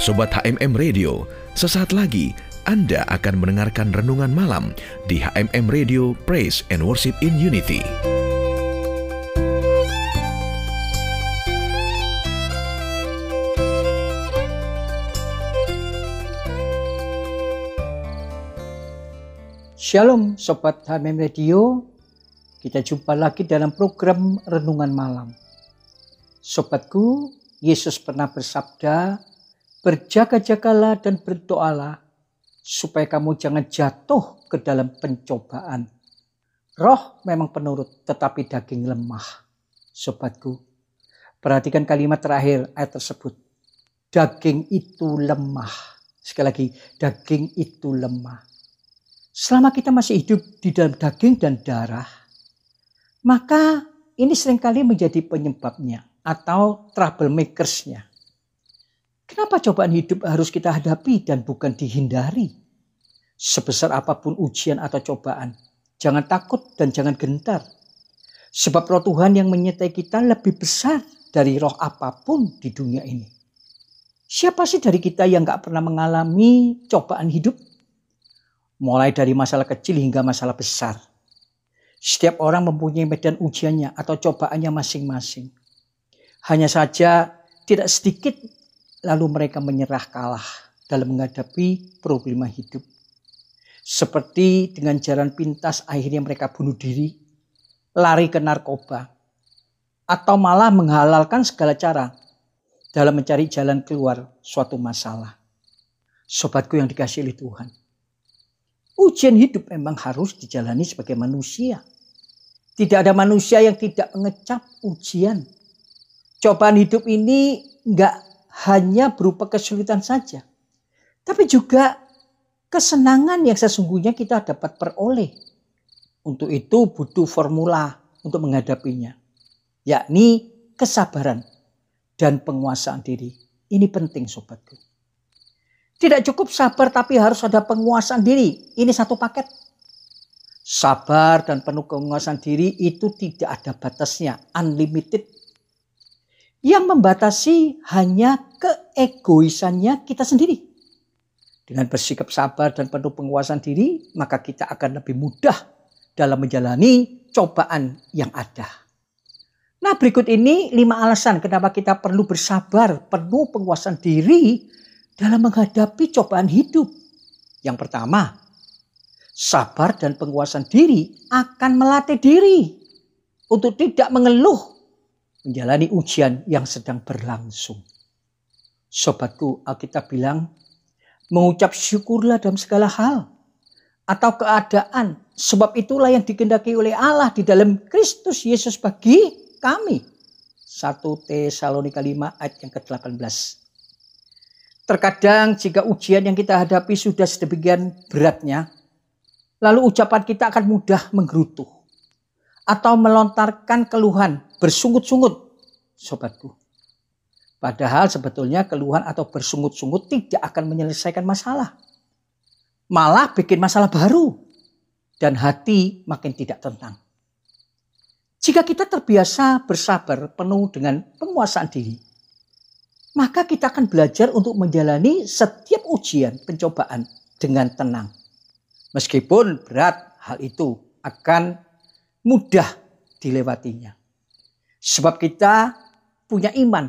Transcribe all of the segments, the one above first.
Sobat HMM Radio, sesaat lagi Anda akan mendengarkan renungan malam di HMM Radio Praise and Worship in Unity. Shalom Sobat HMM Radio Kita jumpa lagi dalam program Renungan Malam Sobatku, Yesus pernah bersabda Berjaga-jagalah dan berdoalah Supaya kamu jangan jatuh ke dalam pencobaan. Roh memang penurut tetapi daging lemah Sobatku, perhatikan kalimat terakhir ayat tersebut. Daging itu lemah. Sekali lagi, daging itu lemah. Selama kita masih hidup di dalam daging dan darah, maka ini sering kali menjadi penyebabnya atau troublemakersnya. Kenapa cobaan hidup harus kita hadapi dan bukan dihindari? Sebesar apa pun ujian atau cobaan, jangan takut dan jangan gentar. Sebab roh Tuhan yang menyertai kita lebih besar dari roh apa pun di dunia ini. Siapa sih dari kita yang gak pernah mengalami cobaan hidup? mulai dari masalah kecil hingga masalah besar. Setiap orang mempunyai medan ujiannya atau cobaannya masing-masing. Hanya saja tidak sedikit lalu mereka menyerah kalah dalam menghadapi problema hidup. Seperti dengan jalan pintas akhirnya mereka bunuh diri, lari ke narkoba, atau malah menghalalkan segala cara dalam mencari jalan keluar suatu masalah. Sobatku yang dikasih oleh Tuhan. Ujian hidup memang harus dijalani sebagai manusia. Tidak ada manusia yang tidak mengecap ujian. Cobaan hidup ini nggak hanya berupa kesulitan saja. Tapi juga kesenangan yang sesungguhnya kita dapat peroleh. Untuk itu butuh formula untuk menghadapinya. Yakni kesabaran dan penguasaan diri. Ini penting sobatku. Tidak cukup sabar tapi harus ada penguasaan diri. Ini satu paket. Sabar dan penuh penguasaan diri itu tidak ada batasnya, unlimited. Yang membatasi hanya keegoisannya kita sendiri. Dengan bersikap sabar dan penuh penguasaan diri, maka kita akan lebih mudah dalam menjalani cobaan yang ada. Nah berikut ini lima alasan kenapa kita perlu bersabar, penuh penguasaan diri dalam menghadapi cobaan hidup. Yang pertama, sabar dan penguasaan diri akan melatih diri untuk tidak mengeluh menjalani ujian yang sedang berlangsung. Sobatku, Alkitab bilang, mengucap syukurlah dalam segala hal atau keadaan. Sebab itulah yang dikendaki oleh Allah di dalam Kristus Yesus bagi kami. 1 Tesalonika 5 ayat yang ke-18. Terkadang jika ujian yang kita hadapi sudah sedemikian beratnya, lalu ucapan kita akan mudah menggerutuh atau melontarkan keluhan bersungut-sungut, sobatku. Padahal sebetulnya keluhan atau bersungut-sungut tidak akan menyelesaikan masalah. Malah bikin masalah baru dan hati makin tidak tenang. Jika kita terbiasa bersabar penuh dengan penguasaan diri, maka kita akan belajar untuk menjalani setiap ujian pencobaan dengan tenang. Meskipun berat, hal itu akan mudah dilewatinya. Sebab kita punya iman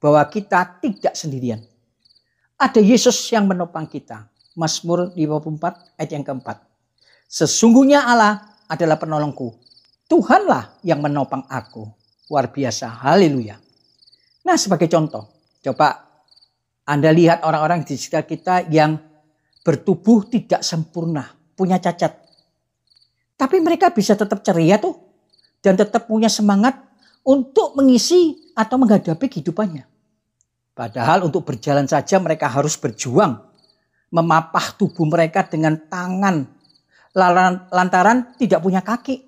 bahwa kita tidak sendirian. Ada Yesus yang menopang kita. Mazmur 54 ayat yang keempat. Sesungguhnya Allah adalah penolongku. Tuhanlah yang menopang aku. Luar biasa. Haleluya. Nah sebagai contoh. Coba Anda lihat orang-orang di sekitar kita yang bertubuh tidak sempurna, punya cacat. Tapi mereka bisa tetap ceria tuh dan tetap punya semangat untuk mengisi atau menghadapi kehidupannya. Padahal untuk berjalan saja mereka harus berjuang memapah tubuh mereka dengan tangan lantaran tidak punya kaki.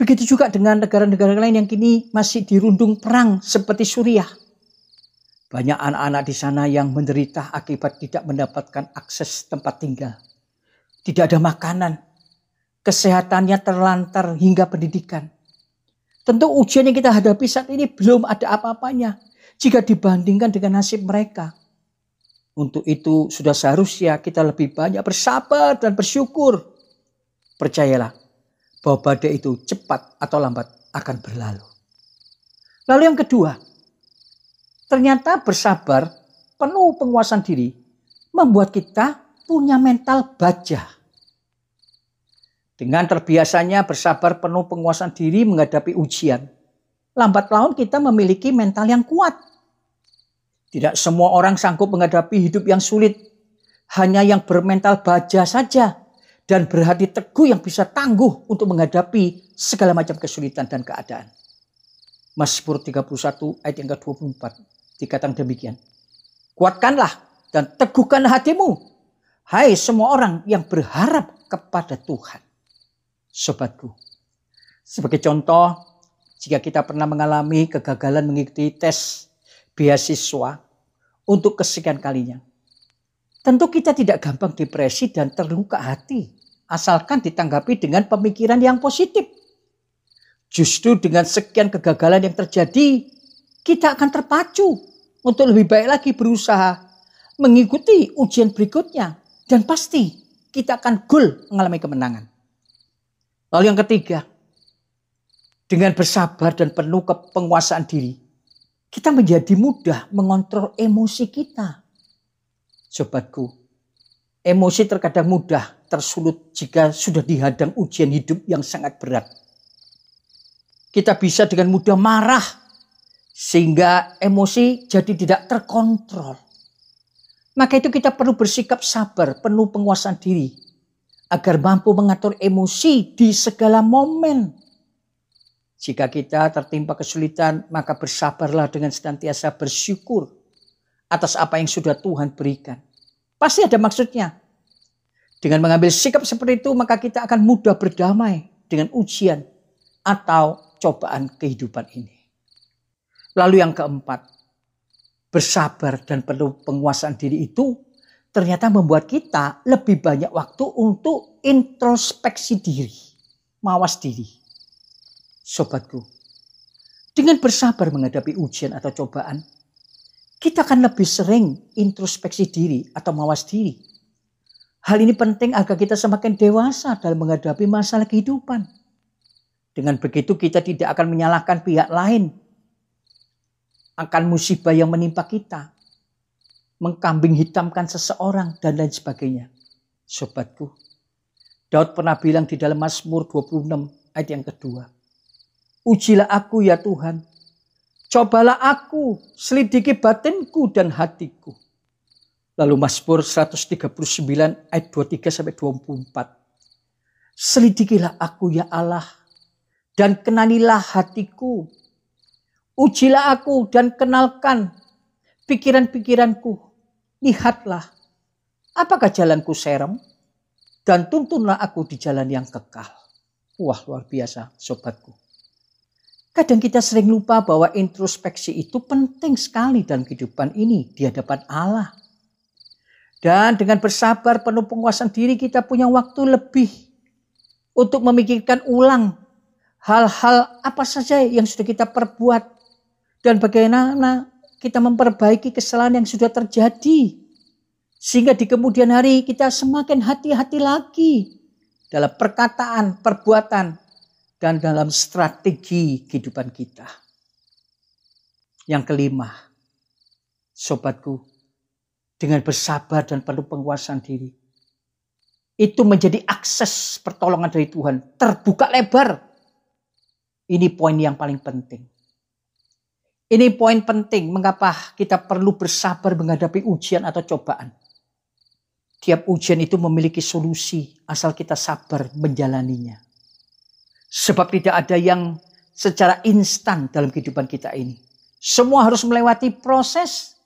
Begitu juga dengan negara-negara lain yang kini masih dirundung perang seperti Suriah. Banyak anak-anak di sana yang menderita akibat tidak mendapatkan akses tempat tinggal. Tidak ada makanan. Kesehatannya terlantar hingga pendidikan. Tentu ujian yang kita hadapi saat ini belum ada apa-apanya jika dibandingkan dengan nasib mereka Untuk itu sudah seharusnya kita lebih banyak bersabar dan bersyukur. Percayalah bahwa badai itu cepat atau lambat akan berlalu. Lalu yang kedua, ternyata bersabar penuh penguasaan diri membuat kita punya mental baja. Dengan terbiasanya bersabar penuh penguasaan diri menghadapi ujian, lambat laun kita memiliki mental yang kuat. Tidak semua orang sanggup menghadapi hidup yang sulit. Hanya yang bermental baja saja dan berhati teguh yang bisa tangguh untuk menghadapi segala macam kesulitan dan keadaan. Mazmur 31 ayat yang ke-24 dikatakan demikian. Kuatkanlah dan teguhkan hatimu. Hai semua orang yang berharap kepada Tuhan. Sobatku, sebagai contoh, jika kita pernah mengalami kegagalan mengikuti tes beasiswa untuk kesekian kalinya. Tentu kita tidak gampang depresi dan terluka hati asalkan ditanggapi dengan pemikiran yang positif. Justru dengan sekian kegagalan yang terjadi, kita akan terpacu untuk lebih baik lagi berusaha mengikuti ujian berikutnya dan pasti kita akan goal mengalami kemenangan. Lalu yang ketiga, dengan bersabar dan penuh kepenguasaan diri, kita menjadi mudah mengontrol emosi kita. Sobatku, emosi terkadang mudah tersulut jika sudah dihadang ujian hidup yang sangat berat. Kita bisa dengan mudah marah sehingga emosi jadi tidak terkontrol. Maka itu kita perlu bersikap sabar, penuh penguasaan diri agar mampu mengatur emosi di segala momen jika kita tertimpa kesulitan, maka bersabarlah dengan senantiasa bersyukur atas apa yang sudah Tuhan berikan. Pasti ada maksudnya. Dengan mengambil sikap seperti itu, maka kita akan mudah berdamai dengan ujian atau cobaan kehidupan ini. Lalu yang keempat, bersabar dan penuh penguasaan diri itu ternyata membuat kita lebih banyak waktu untuk introspeksi diri, mawas diri. Sobatku, dengan bersabar menghadapi ujian atau cobaan, kita akan lebih sering introspeksi diri atau mawas diri. Hal ini penting agar kita semakin dewasa dalam menghadapi masalah kehidupan. Dengan begitu kita tidak akan menyalahkan pihak lain akan musibah yang menimpa kita. Mengkambing hitamkan seseorang dan lain sebagainya. Sobatku, Daud pernah bilang di dalam Mazmur 26 ayat yang kedua. Ujilah aku ya Tuhan. Cobalah aku, selidiki batinku dan hatiku. Lalu Mazmur 139 ayat 23 sampai 24. Selidikilah aku ya Allah dan kenalilah hatiku. Ujilah aku dan kenalkan pikiran-pikiranku. Lihatlah, apakah jalanku serem dan tuntunlah aku di jalan yang kekal. Wah luar biasa sobatku. Kadang kita sering lupa bahwa introspeksi itu penting sekali dalam kehidupan ini di hadapan Allah. Dan dengan bersabar penuh penguasaan diri kita punya waktu lebih untuk memikirkan ulang hal-hal apa saja yang sudah kita perbuat dan bagaimana kita memperbaiki kesalahan yang sudah terjadi. Sehingga di kemudian hari kita semakin hati-hati lagi dalam perkataan, perbuatan, dan dalam strategi kehidupan kita. Yang kelima, sobatku, dengan bersabar dan penuh penguasaan diri, itu menjadi akses pertolongan dari Tuhan, terbuka lebar. Ini poin yang paling penting. Ini poin penting mengapa kita perlu bersabar menghadapi ujian atau cobaan. Tiap ujian itu memiliki solusi asal kita sabar menjalaninya. Sebab tidak ada yang secara instan dalam kehidupan kita ini. Semua harus melewati proses.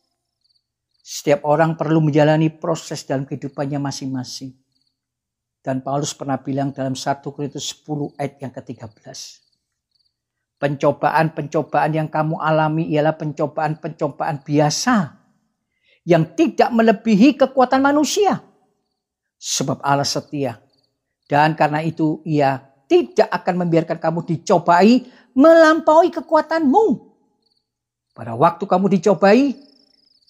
Setiap orang perlu menjalani proses dalam kehidupannya masing-masing. Dan Paulus pernah bilang dalam 1 Korintus 10 ayat yang ke-13. Pencobaan-pencobaan yang kamu alami ialah pencobaan-pencobaan biasa. Yang tidak melebihi kekuatan manusia. Sebab Allah setia. Dan karena itu ia tidak akan membiarkan kamu dicobai melampaui kekuatanmu. Pada waktu kamu dicobai,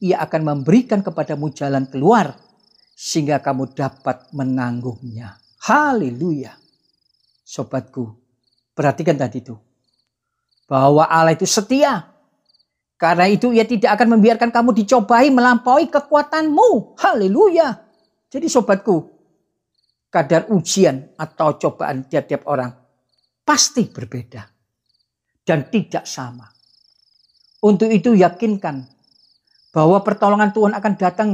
ia akan memberikan kepadamu jalan keluar sehingga kamu dapat menanggungnya. Haleluya. Sobatku, perhatikan tadi itu. Bahwa Allah itu setia. Karena itu ia tidak akan membiarkan kamu dicobai melampaui kekuatanmu. Haleluya. Jadi sobatku, kadar ujian atau cobaan tiap-tiap orang pasti berbeda dan tidak sama. Untuk itu yakinkan bahwa pertolongan Tuhan akan datang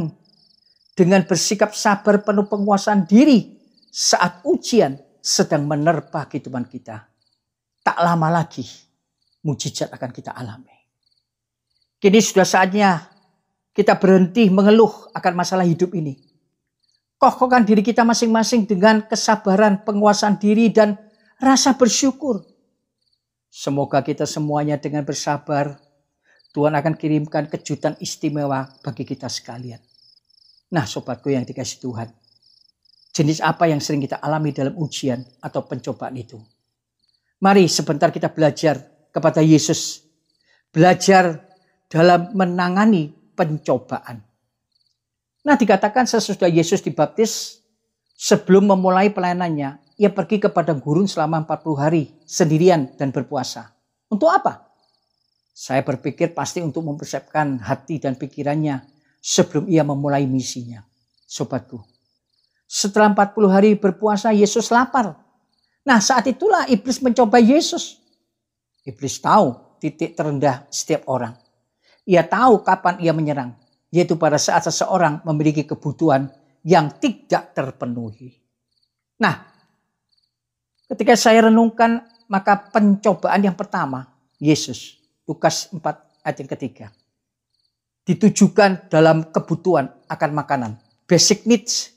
dengan bersikap sabar penuh penguasaan diri saat ujian sedang menerpa kehidupan kita. Tak lama lagi mujizat akan kita alami. Kini sudah saatnya kita berhenti mengeluh akan masalah hidup ini. Kokohkan diri kita masing-masing dengan kesabaran, penguasaan diri, dan rasa bersyukur. Semoga kita semuanya dengan bersabar Tuhan akan kirimkan kejutan istimewa bagi kita sekalian. Nah sobatku yang dikasih Tuhan. Jenis apa yang sering kita alami dalam ujian atau pencobaan itu? Mari sebentar kita belajar kepada Yesus. Belajar dalam menangani pencobaan. Nah dikatakan sesudah Yesus dibaptis, sebelum memulai pelayanannya, ia pergi kepada gurun selama 40 hari sendirian dan berpuasa. Untuk apa? Saya berpikir pasti untuk mempersiapkan hati dan pikirannya sebelum ia memulai misinya. Sobatku, setelah 40 hari berpuasa Yesus lapar. Nah saat itulah iblis mencoba Yesus. Iblis tahu titik terendah setiap orang. Ia tahu kapan ia menyerang. Yaitu pada saat seseorang memiliki kebutuhan yang tidak terpenuhi. Nah, ketika saya renungkan maka pencobaan yang pertama Yesus Lukas 4 ayat yang ketiga. Ditujukan dalam kebutuhan akan makanan. Basic needs.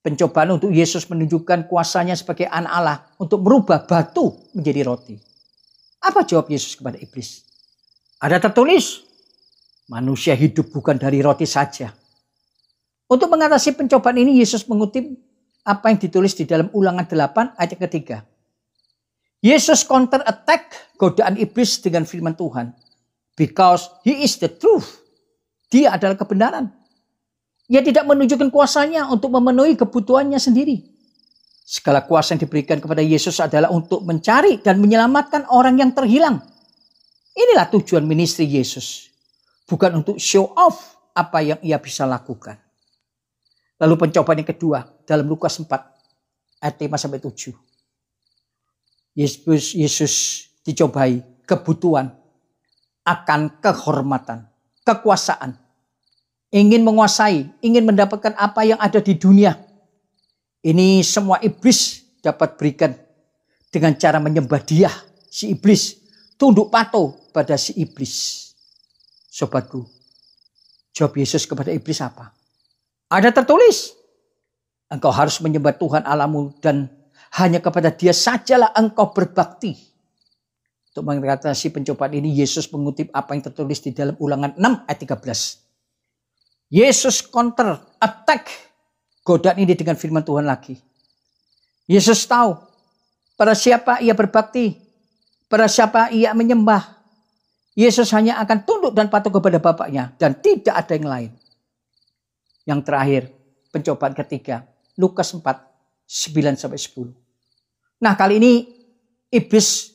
Pencobaan untuk Yesus menunjukkan kuasanya sebagai anak Allah untuk merubah batu menjadi roti. Apa jawab Yesus kepada iblis? Ada tertulis, manusia hidup bukan dari roti saja. Untuk mengatasi pencobaan ini Yesus mengutip apa yang ditulis di dalam ulangan 8 ayat ketiga. Yesus counter attack godaan iblis dengan firman Tuhan. Because he is the truth. Dia adalah kebenaran. Ia tidak menunjukkan kuasanya untuk memenuhi kebutuhannya sendiri. Segala kuasa yang diberikan kepada Yesus adalah untuk mencari dan menyelamatkan orang yang terhilang. Inilah tujuan ministry Yesus. Bukan untuk show off apa yang ia bisa lakukan. Lalu pencobaan yang kedua dalam Lukas 4 ayat 5 sampai 7. Yesus, Yesus dicobai kebutuhan akan kehormatan, kekuasaan. Ingin menguasai, ingin mendapatkan apa yang ada di dunia. Ini semua iblis dapat berikan dengan cara menyembah dia, si iblis. Tunduk patuh pada si iblis. Sobatku, jawab Yesus kepada iblis apa? Ada tertulis, engkau harus menyembah Tuhan alamu dan hanya kepada dia sajalah engkau berbakti. Untuk mengatasi pencobaan ini Yesus mengutip apa yang tertulis di dalam ulangan 6 ayat 13. Yesus counter attack godaan ini dengan firman Tuhan lagi. Yesus tahu pada siapa ia berbakti, pada siapa ia menyembah. Yesus hanya akan tunduk dan patuh kepada Bapaknya dan tidak ada yang lain. Yang terakhir, pencobaan ketiga, Lukas 4 9 sampai 10. Nah, kali ini iblis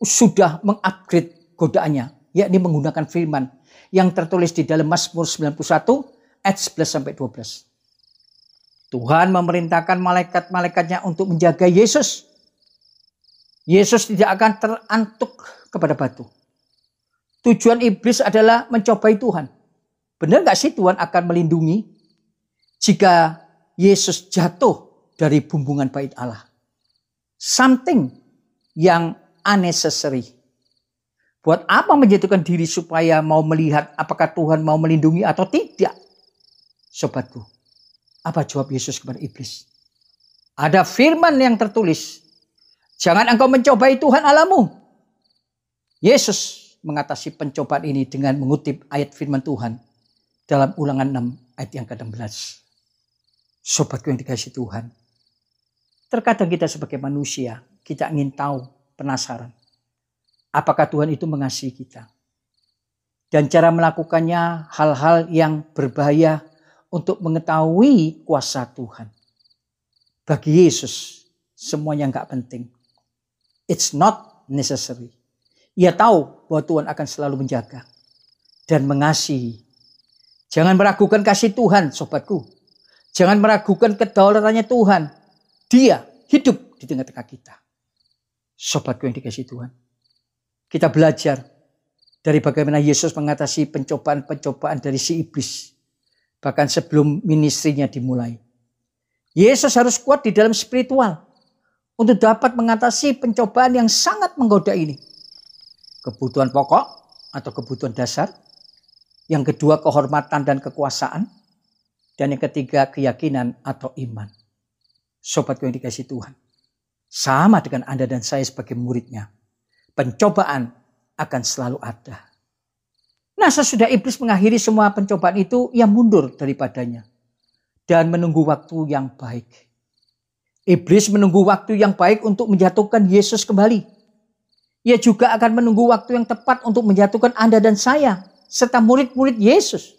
sudah mengupgrade godaannya, yakni menggunakan firman yang tertulis di dalam Mazmur 91 ayat 11 sampai 12. Tuhan memerintahkan malaikat-malaikatnya untuk menjaga Yesus. Yesus tidak akan terantuk kepada batu. Tujuan iblis adalah mencobai Tuhan. Benar nggak sih Tuhan akan melindungi jika Yesus jatuh dari bumbungan bait Allah. Something yang unnecessary. Buat apa menjatuhkan diri supaya mau melihat apakah Tuhan mau melindungi atau tidak? Sobatku, apa jawab Yesus kepada iblis? Ada firman yang tertulis, jangan engkau mencobai Tuhan alamu. Yesus mengatasi pencobaan ini dengan mengutip ayat firman Tuhan dalam ulangan 6 ayat yang ke-16. Sobatku yang dikasih Tuhan, Terkadang kita sebagai manusia, kita ingin tahu, penasaran. Apakah Tuhan itu mengasihi kita? dan cara melakukannya hal-hal yang berbahaya untuk mengetahui kuasa Tuhan. Bagi Yesus, semuanya nggak penting. It's not necessary. Ia tahu bahwa Tuhan akan selalu menjaga dan mengasihi. Jangan meragukan kasih Tuhan, sobatku. Jangan meragukan kedaulatannya Tuhan. Dia hidup di tengah-tengah kita. Sobatku yang dikasih Tuhan. Kita belajar dari bagaimana Yesus mengatasi pencobaan-pencobaan dari si iblis. Bahkan sebelum ministrinya dimulai. Yesus harus kuat di dalam spiritual untuk dapat mengatasi pencobaan yang sangat menggoda ini. Kebutuhan pokok atau kebutuhan dasar. Yang kedua kehormatan dan kekuasaan. Dan yang ketiga keyakinan atau iman. Sobatku yang dikasih Tuhan. Sama dengan Anda dan saya sebagai muridnya. Pencobaan akan selalu ada. Nah sesudah iblis mengakhiri semua pencobaan itu, ia mundur daripadanya dan menunggu waktu yang baik. Iblis menunggu waktu yang baik untuk menjatuhkan Yesus kembali. Ia juga akan menunggu waktu yang tepat untuk menjatuhkan Anda dan saya serta murid-murid Yesus.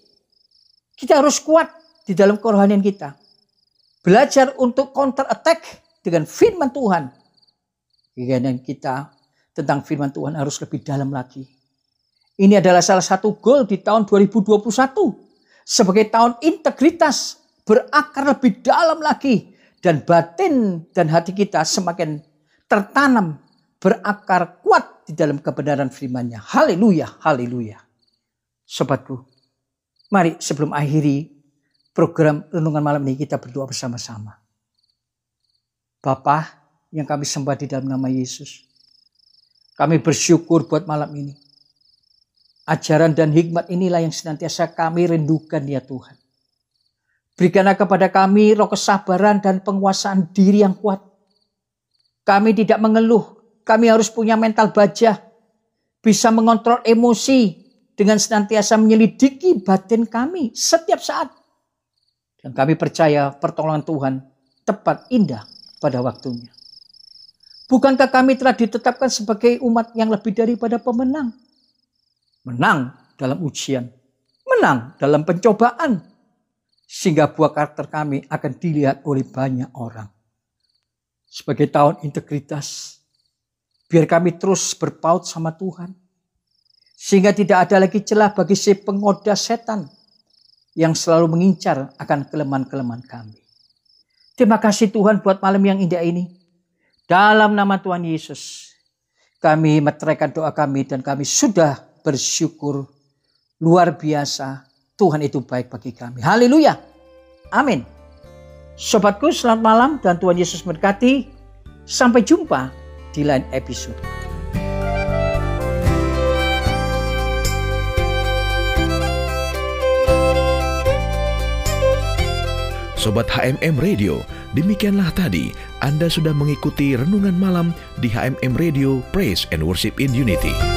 Kita harus kuat di dalam kerohanian kita. Belajar untuk counter attack dengan firman Tuhan. Kegiatan kita tentang firman Tuhan harus lebih dalam lagi. Ini adalah salah satu goal di tahun 2021 sebagai tahun integritas berakar lebih dalam lagi dan batin dan hati kita semakin tertanam berakar kuat di dalam kebenaran firman-Nya. Haleluya, haleluya. Sobatku, mari sebelum akhiri program renungan malam ini kita berdoa bersama-sama. Bapa yang kami sembah di dalam nama Yesus. Kami bersyukur buat malam ini. Ajaran dan hikmat inilah yang senantiasa kami rindukan ya Tuhan. Berikanlah kepada kami roh kesabaran dan penguasaan diri yang kuat. Kami tidak mengeluh, kami harus punya mental baja, bisa mengontrol emosi dengan senantiasa menyelidiki batin kami setiap saat. Dan kami percaya pertolongan Tuhan tepat indah pada waktunya. Bukankah kami telah ditetapkan sebagai umat yang lebih daripada pemenang? Menang dalam ujian, menang dalam pencobaan, sehingga buah karakter kami akan dilihat oleh banyak orang. Sebagai tahun integritas, biar kami terus berpaut sama Tuhan. Sehingga tidak ada lagi celah bagi si pengoda setan yang selalu mengincar akan kelemahan-kelemahan kami. Terima kasih Tuhan buat malam yang indah ini. Dalam nama Tuhan Yesus, kami meteraikan doa kami dan kami sudah bersyukur luar biasa Tuhan itu baik bagi kami. Haleluya. Amin. Sobatku selamat malam dan Tuhan Yesus memberkati. Sampai jumpa di lain episode. Sobat HMM Radio, demikianlah tadi Anda sudah mengikuti renungan malam di HMM Radio Praise and Worship in Unity.